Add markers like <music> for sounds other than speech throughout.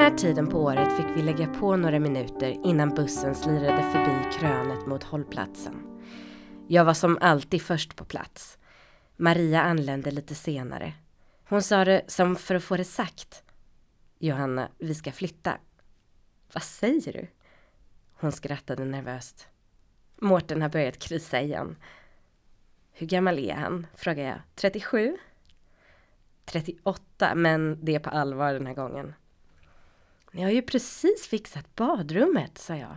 Här tiden på året fick vi lägga på några minuter innan bussen slirade förbi krönet mot hållplatsen. Jag var som alltid först på plats. Maria anlände lite senare. Hon sa det som för att få det sagt. Johanna, vi ska flytta. Vad säger du? Hon skrattade nervöst. Mårten har börjat krisa igen. Hur gammal är han? frågade jag. 37? 38, men det är på allvar den här gången. Ni har ju precis fixat badrummet, sa jag.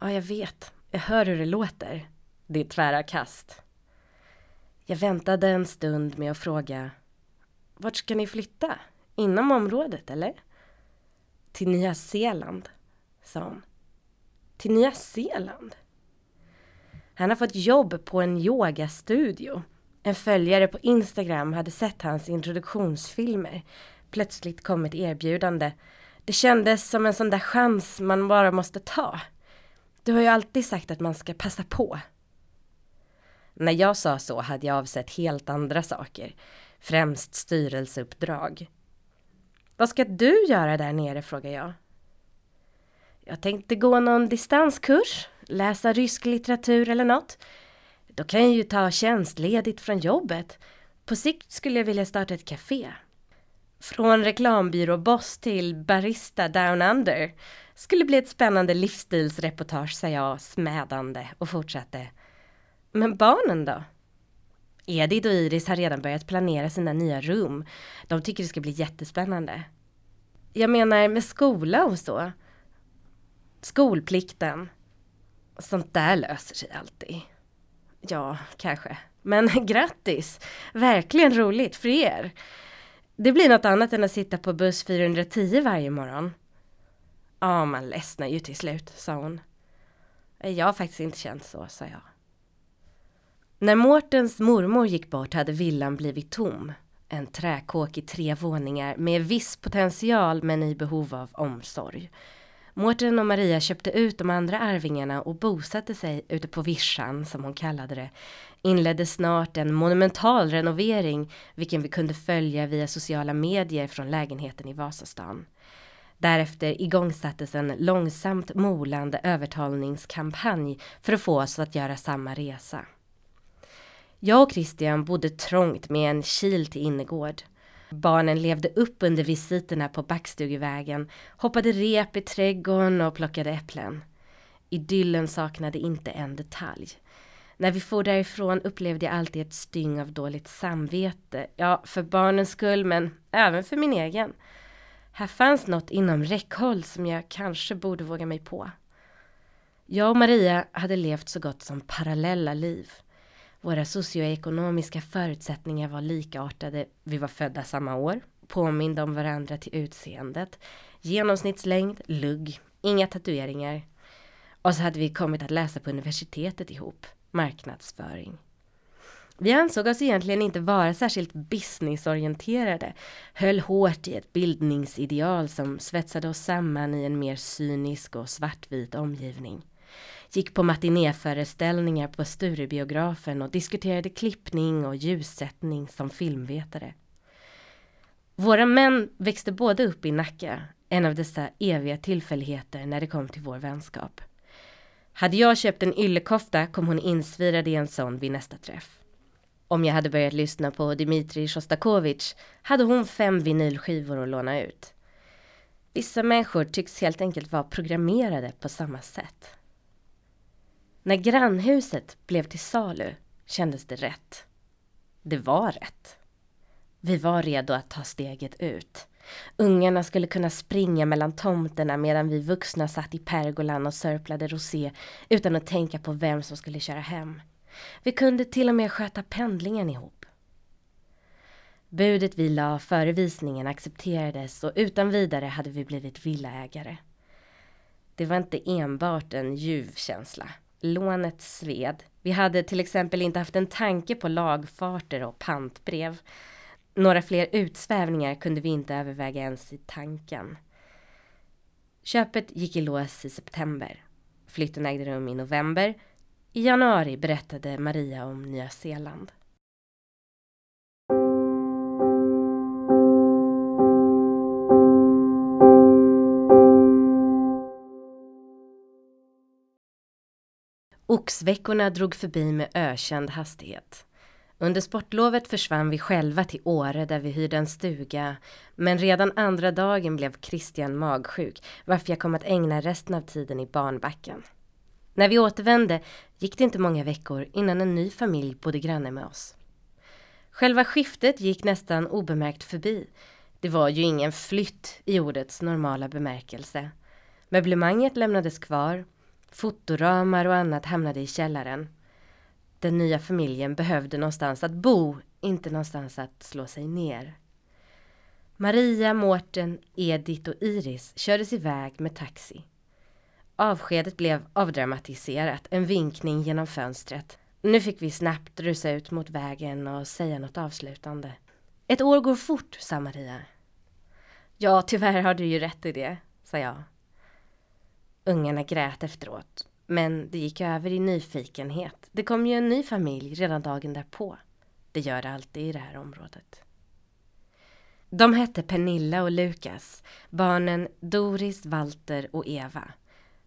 Ja, jag vet. Jag hör hur det låter. Det är tvära kast. Jag väntade en stund med att fråga Vart ska ni flytta? Inom området, eller? Till Nya Zeeland, sa hon. Till Nya Zeeland? Han har fått jobb på en yogastudio. En följare på Instagram hade sett hans introduktionsfilmer. Plötsligt kom ett erbjudande. Det kändes som en sån där chans man bara måste ta. Du har ju alltid sagt att man ska passa på. När jag sa så hade jag avsett helt andra saker. Främst styrelseuppdrag. Vad ska du göra där nere, frågar jag. Jag tänkte gå någon distanskurs, läsa rysk litteratur eller något. Då kan jag ju ta tjänstledigt från jobbet. På sikt skulle jag vilja starta ett café. Från reklambyråboss till barista down under. Skulle bli ett spännande livsstilsreportage, sa jag smädande och fortsatte. Men barnen då? Edith och Iris har redan börjat planera sina nya rum. De tycker det ska bli jättespännande. Jag menar med skola och så. Skolplikten. Sånt där löser sig alltid. Ja, kanske. Men <laughs> grattis! Verkligen roligt för er. Det blir något annat än att sitta på buss 410 varje morgon. Ja, man ledsnar ju till slut, sa hon. Eh, jag har faktiskt inte känt så, sa jag. När Mårtens mormor gick bort hade villan blivit tom. En träkåk i tre våningar med viss potential men i behov av omsorg. Mårten och Maria köpte ut de andra arvingarna och bosatte sig ute på vischan, som hon kallade det. Inledde snart en monumental renovering, vilken vi kunde följa via sociala medier från lägenheten i Vasastan. Därefter igångsattes en långsamt molande övertalningskampanj för att få oss att göra samma resa. Jag och Christian bodde trångt med en kil till innergård. Barnen levde upp under visiterna på Backstugevägen, hoppade rep i trädgården och plockade äpplen. Idyllen saknade inte en detalj. När vi for därifrån upplevde jag alltid ett styng av dåligt samvete. Ja, för barnens skull, men även för min egen. Här fanns något inom räckhåll som jag kanske borde våga mig på. Jag och Maria hade levt så gott som parallella liv. Våra socioekonomiska förutsättningar var likartade. Vi var födda samma år, påminde om varandra till utseendet. Genomsnittslängd, lugg, inga tatueringar. Och så hade vi kommit att läsa på universitetet ihop, marknadsföring. Vi ansåg oss egentligen inte vara särskilt businessorienterade, höll hårt i ett bildningsideal som svetsade oss samman i en mer cynisk och svartvit omgivning gick på matinéföreställningar på Sturebiografen och diskuterade klippning och ljussättning som filmvetare. Våra män växte båda upp i Nacka, en av dessa eviga tillfälligheter när det kom till vår vänskap. Hade jag köpt en yllekofta kom hon insvirad i en sån vid nästa träff. Om jag hade börjat lyssna på Dmitrij Sjostakovitj hade hon fem vinylskivor att låna ut. Vissa människor tycks helt enkelt vara programmerade på samma sätt. När grannhuset blev till salu kändes det rätt. Det var rätt. Vi var redo att ta steget ut. Ungarna skulle kunna springa mellan tomterna medan vi vuxna satt i pergolan och sörplade rosé utan att tänka på vem som skulle köra hem. Vi kunde till och med sköta pendlingen ihop. Budet vi la före visningen accepterades och utan vidare hade vi blivit villaägare. Det var inte enbart en ljuv känsla. Lånet sved. Vi hade till exempel inte haft en tanke på lagfarter och pantbrev. Några fler utsvävningar kunde vi inte överväga ens i tanken. Köpet gick i lås i september. Flytten ägde rum i november. I januari berättade Maria om Nya Zeeland. Oxveckorna drog förbi med ökänd hastighet. Under sportlovet försvann vi själva till Åre där vi hyrde en stuga. Men redan andra dagen blev Christian magsjuk varför jag kom att ägna resten av tiden i barnbacken. När vi återvände gick det inte många veckor innan en ny familj bodde granne med oss. Själva skiftet gick nästan obemärkt förbi. Det var ju ingen flytt i ordets normala bemärkelse. Möblemanget lämnades kvar, fotoramar och annat hamnade i källaren. Den nya familjen behövde någonstans att bo, inte någonstans att slå sig ner. Maria, Mårten, Edith och Iris kördes iväg med taxi. Avskedet blev avdramatiserat, en vinkning genom fönstret. Nu fick vi snabbt rusa ut mot vägen och säga något avslutande. Ett år går fort, sa Maria. Ja, tyvärr har du ju rätt i det, sa jag. Ungarna grät efteråt, men det gick över i nyfikenhet. Det kom ju en ny familj redan dagen därpå. Det gör det alltid i det här området. De hette Pernilla och Lukas, barnen Doris, Walter och Eva.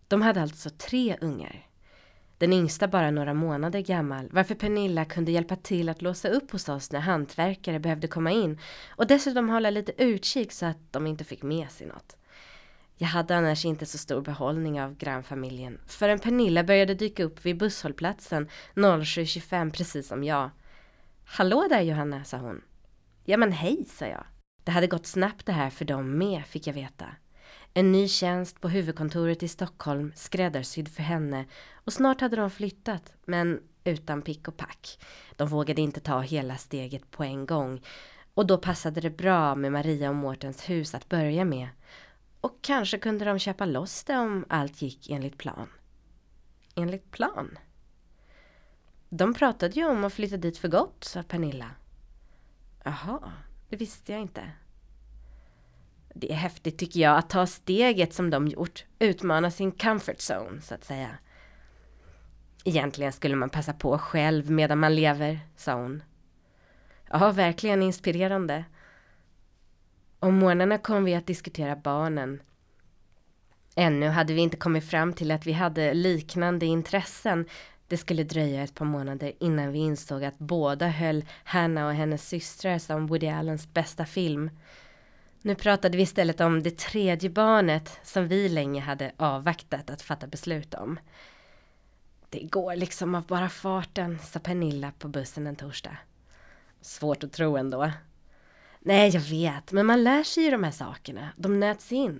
De hade alltså tre ungar. Den yngsta bara några månader gammal, varför Pernilla kunde hjälpa till att låsa upp hos oss när hantverkare behövde komma in och dessutom hålla lite utkik så att de inte fick med sig något. Jag hade annars inte så stor behållning av grannfamiljen förrän Pernilla började dyka upp vid busshållplatsen 07.25 precis som jag. Hallå där Johanna, sa hon. Ja men hej, sa jag. Det hade gått snabbt det här för dem med, fick jag veta. En ny tjänst på huvudkontoret i Stockholm skräddarsydd för henne och snart hade de flyttat, men utan pick och pack. De vågade inte ta hela steget på en gång och då passade det bra med Maria och Mårtens hus att börja med. Och kanske kunde de köpa loss det om allt gick enligt plan. Enligt plan? De pratade ju om att flytta dit för gott, sa Pernilla. Jaha, det visste jag inte. Det är häftigt tycker jag att ta steget som de gjort, utmana sin comfort zone så att säga. Egentligen skulle man passa på själv medan man lever, sa hon. Ja, verkligen inspirerande. Om morgnarna kom vi att diskutera barnen. Ännu hade vi inte kommit fram till att vi hade liknande intressen. Det skulle dröja ett par månader innan vi insåg att båda höll Hannah och hennes systrar som Woody Allens bästa film. Nu pratade vi istället om det tredje barnet som vi länge hade avvaktat att fatta beslut om. Det går liksom av bara farten, sa Pernilla på bussen en torsdag. Svårt att tro ändå. Nej, jag vet, men man lär sig ju de här sakerna. De nöts in.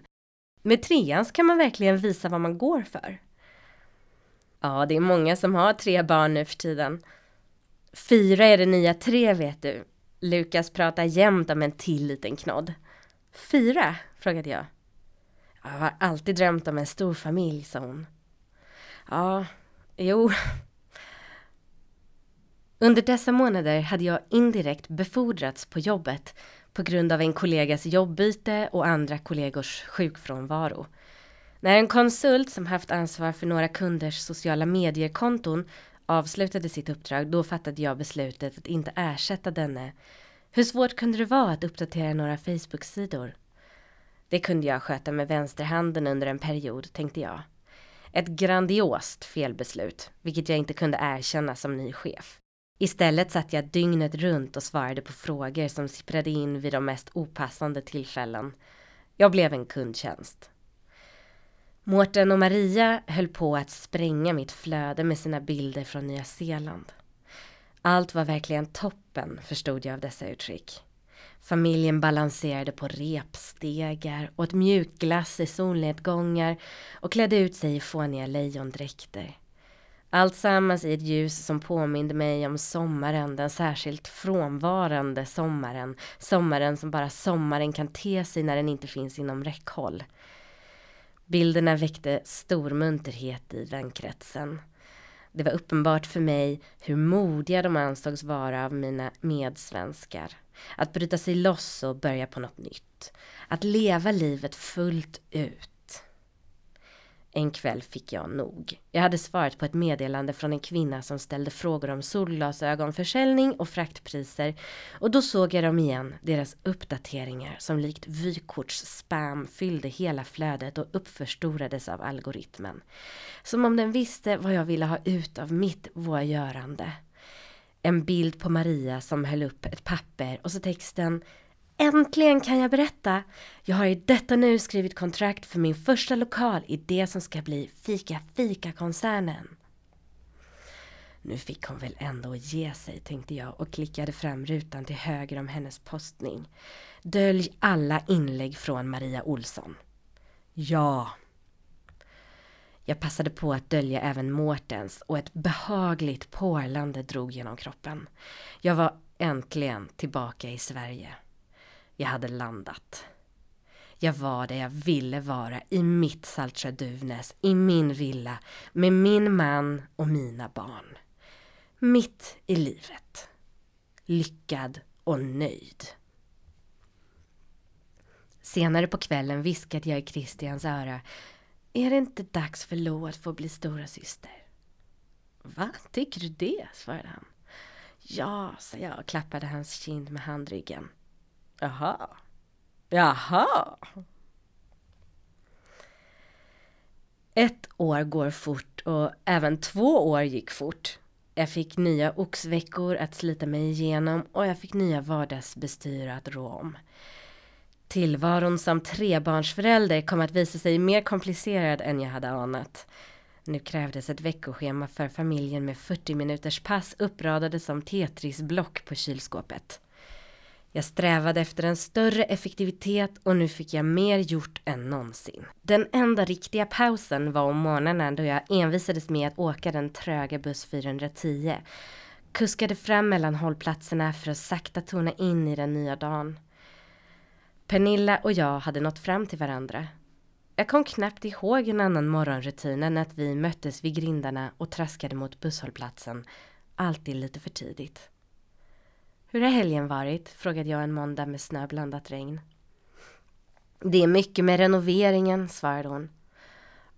Med treans kan man verkligen visa vad man går för. Ja, det är många som har tre barn nu för tiden. Fyra är det nya tre, vet du. Lukas pratar jämt om en till liten knodd. Fyra? frågade jag. Jag har alltid drömt om en stor familj, sa hon. Ja, jo. Under dessa månader hade jag indirekt befordrats på jobbet på grund av en kollegas jobbyte och andra kollegors sjukfrånvaro. När en konsult som haft ansvar för några kunders sociala medierkonton avslutade sitt uppdrag, då fattade jag beslutet att inte ersätta denne hur svårt kunde det vara att uppdatera några Facebook-sidor? Det kunde jag sköta med vänsterhanden under en period, tänkte jag. Ett grandiost felbeslut, vilket jag inte kunde erkänna som ny chef. Istället satt jag dygnet runt och svarade på frågor som sipprade in vid de mest opassande tillfällen. Jag blev en kundtjänst. Mårten och Maria höll på att spränga mitt flöde med sina bilder från Nya Zeeland. Allt var verkligen toppen, förstod jag av dessa uttryck. Familjen balanserade på repstegar, åt mjukglass i solnedgångar och klädde ut sig i fåniga lejondräkter. Allt sammans i ett ljus som påminde mig om sommaren, den särskilt frånvarande sommaren. Sommaren som bara sommaren kan te sig när den inte finns inom räckhåll. Bilderna väckte stor munterhet i vänkretsen. Det var uppenbart för mig hur modiga de ansågs vara av mina medsvenskar. Att bryta sig loss och börja på något nytt. Att leva livet fullt ut. En kväll fick jag nog. Jag hade svarat på ett meddelande från en kvinna som ställde frågor om solglasögonförsäljning och fraktpriser och då såg jag dem igen, deras uppdateringar som likt vykortsspam fyllde hela flödet och uppförstorades av algoritmen. Som om den visste vad jag ville ha ut av mitt voyeurande. En bild på Maria som höll upp ett papper och så texten Äntligen kan jag berätta! Jag har i detta nu skrivit kontrakt för min första lokal i det som ska bli Fika Fika-koncernen. Nu fick hon väl ändå ge sig, tänkte jag och klickade fram rutan till höger om hennes postning. Dölj alla inlägg från Maria Olsson. Ja. Jag passade på att dölja även Mårtens och ett behagligt porlande drog genom kroppen. Jag var äntligen tillbaka i Sverige. Jag hade landat. Jag var där jag ville vara i mitt Saltsjö-Duvnäs, i min villa, med min man och mina barn. Mitt i livet. Lyckad och nöjd. Senare på kvällen viskade jag i Christians öra. Är det inte dags för Lo att få bli stora syster? Va, tycker du det? svarade han. Ja, sa jag och klappade hans kind med handryggen. Jaha. Jaha. Ett år går fort och även två år gick fort. Jag fick nya oxveckor att slita mig igenom och jag fick nya vardagsbestyr att rå om. Tillvaron som trebarnsförälder kom att visa sig mer komplicerad än jag hade anat. Nu krävdes ett veckoschema för familjen med 40 minuters pass uppradade som Tetris-block på kylskåpet. Jag strävade efter en större effektivitet och nu fick jag mer gjort än någonsin. Den enda riktiga pausen var om morgonen då jag envisades med att åka den tröga buss 410. Kuskade fram mellan hållplatserna för att sakta tona in i den nya dagen. Pernilla och jag hade nått fram till varandra. Jag kom knappt ihåg en annan morgonrutin än att vi möttes vid grindarna och traskade mot busshållplatsen. Alltid lite för tidigt. Hur har helgen varit? frågade jag en måndag med snöblandat regn. Det är mycket med renoveringen, svarade hon.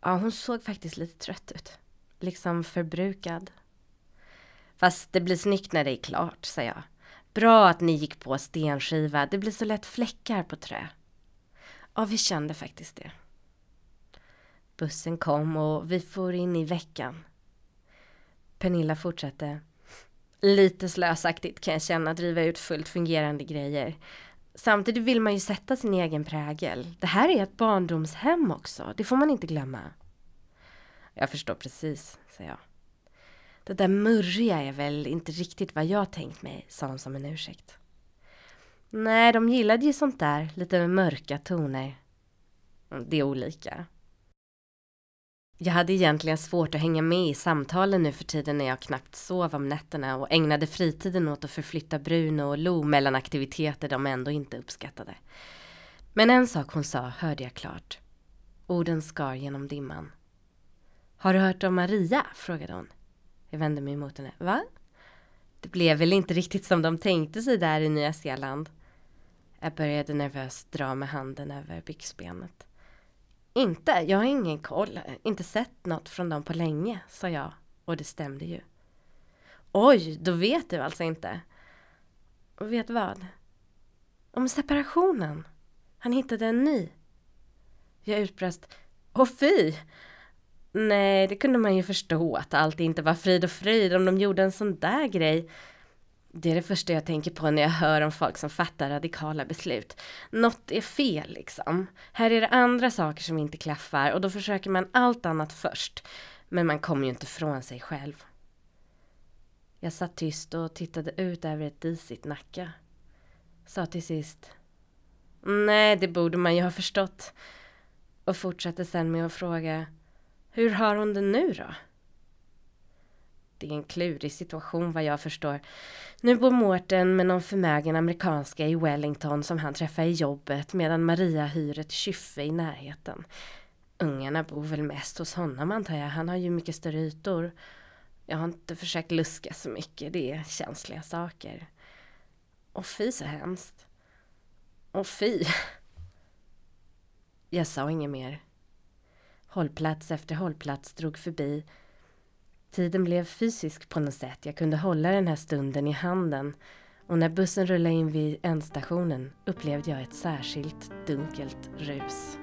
Ja, hon såg faktiskt lite trött ut. Liksom förbrukad. Fast det blir snyggt när det är klart, sa jag. Bra att ni gick på stenskiva, det blir så lätt fläckar på trä. Ja, vi kände faktiskt det. Bussen kom och vi for in i veckan. Pernilla fortsatte. Lite slösaktigt kan jag känna, att driva ut fullt fungerande grejer. Samtidigt vill man ju sätta sin egen prägel. Det här är ett barndomshem också, det får man inte glömma. Jag förstår precis, sa jag. Det där murriga är väl inte riktigt vad jag tänkt mig, sa hon som en ursäkt. Nej, de gillade ju sånt där, lite mörka toner. Det är olika. Jag hade egentligen svårt att hänga med i samtalen nu för tiden när jag knappt sov om nätterna och ägnade fritiden åt att förflytta Bruno och Lo mellan aktiviteter de ändå inte uppskattade. Men en sak hon sa hörde jag klart. Orden skar genom dimman. Har du hört om Maria? frågade hon. Jag vände mig mot henne. Va? Det blev väl inte riktigt som de tänkte sig där i Nya Zeeland. Jag började nervöst dra med handen över byxbenet. Inte, jag har ingen koll, inte sett något från dem på länge, sa jag. Och det stämde ju. Oj, då vet du alltså inte? Och vet vad? Om separationen. Han hittade en ny. Jag utbrast. Åh fy! Nej, det kunde man ju förstå att allt inte var frid och fröjd om de gjorde en sån där grej. Det är det första jag tänker på när jag hör om folk som fattar radikala beslut. Något är fel liksom. Här är det andra saker som inte klaffar och då försöker man allt annat först. Men man kommer ju inte från sig själv. Jag satt tyst och tittade ut över ett disigt Nacka. Sa till sist. Nej, det borde man ju ha förstått. Och fortsatte sen med att fråga. Hur har hon det nu då? Det är en klurig situation vad jag förstår. Nu bor Mårten med någon förmögen amerikanska i Wellington som han träffar i jobbet medan Maria hyr ett kyffe i närheten. Ungarna bor väl mest hos honom antar jag. Han har ju mycket större ytor. Jag har inte försökt luska så mycket. Det är känsliga saker. Och fy så hemskt. Och fy. Jag sa inget mer. Hållplats efter hållplats drog förbi. Tiden blev fysisk på något sätt. Jag kunde hålla den här stunden i handen. Och när bussen rullade in vid ändstationen upplevde jag ett särskilt dunkelt rus.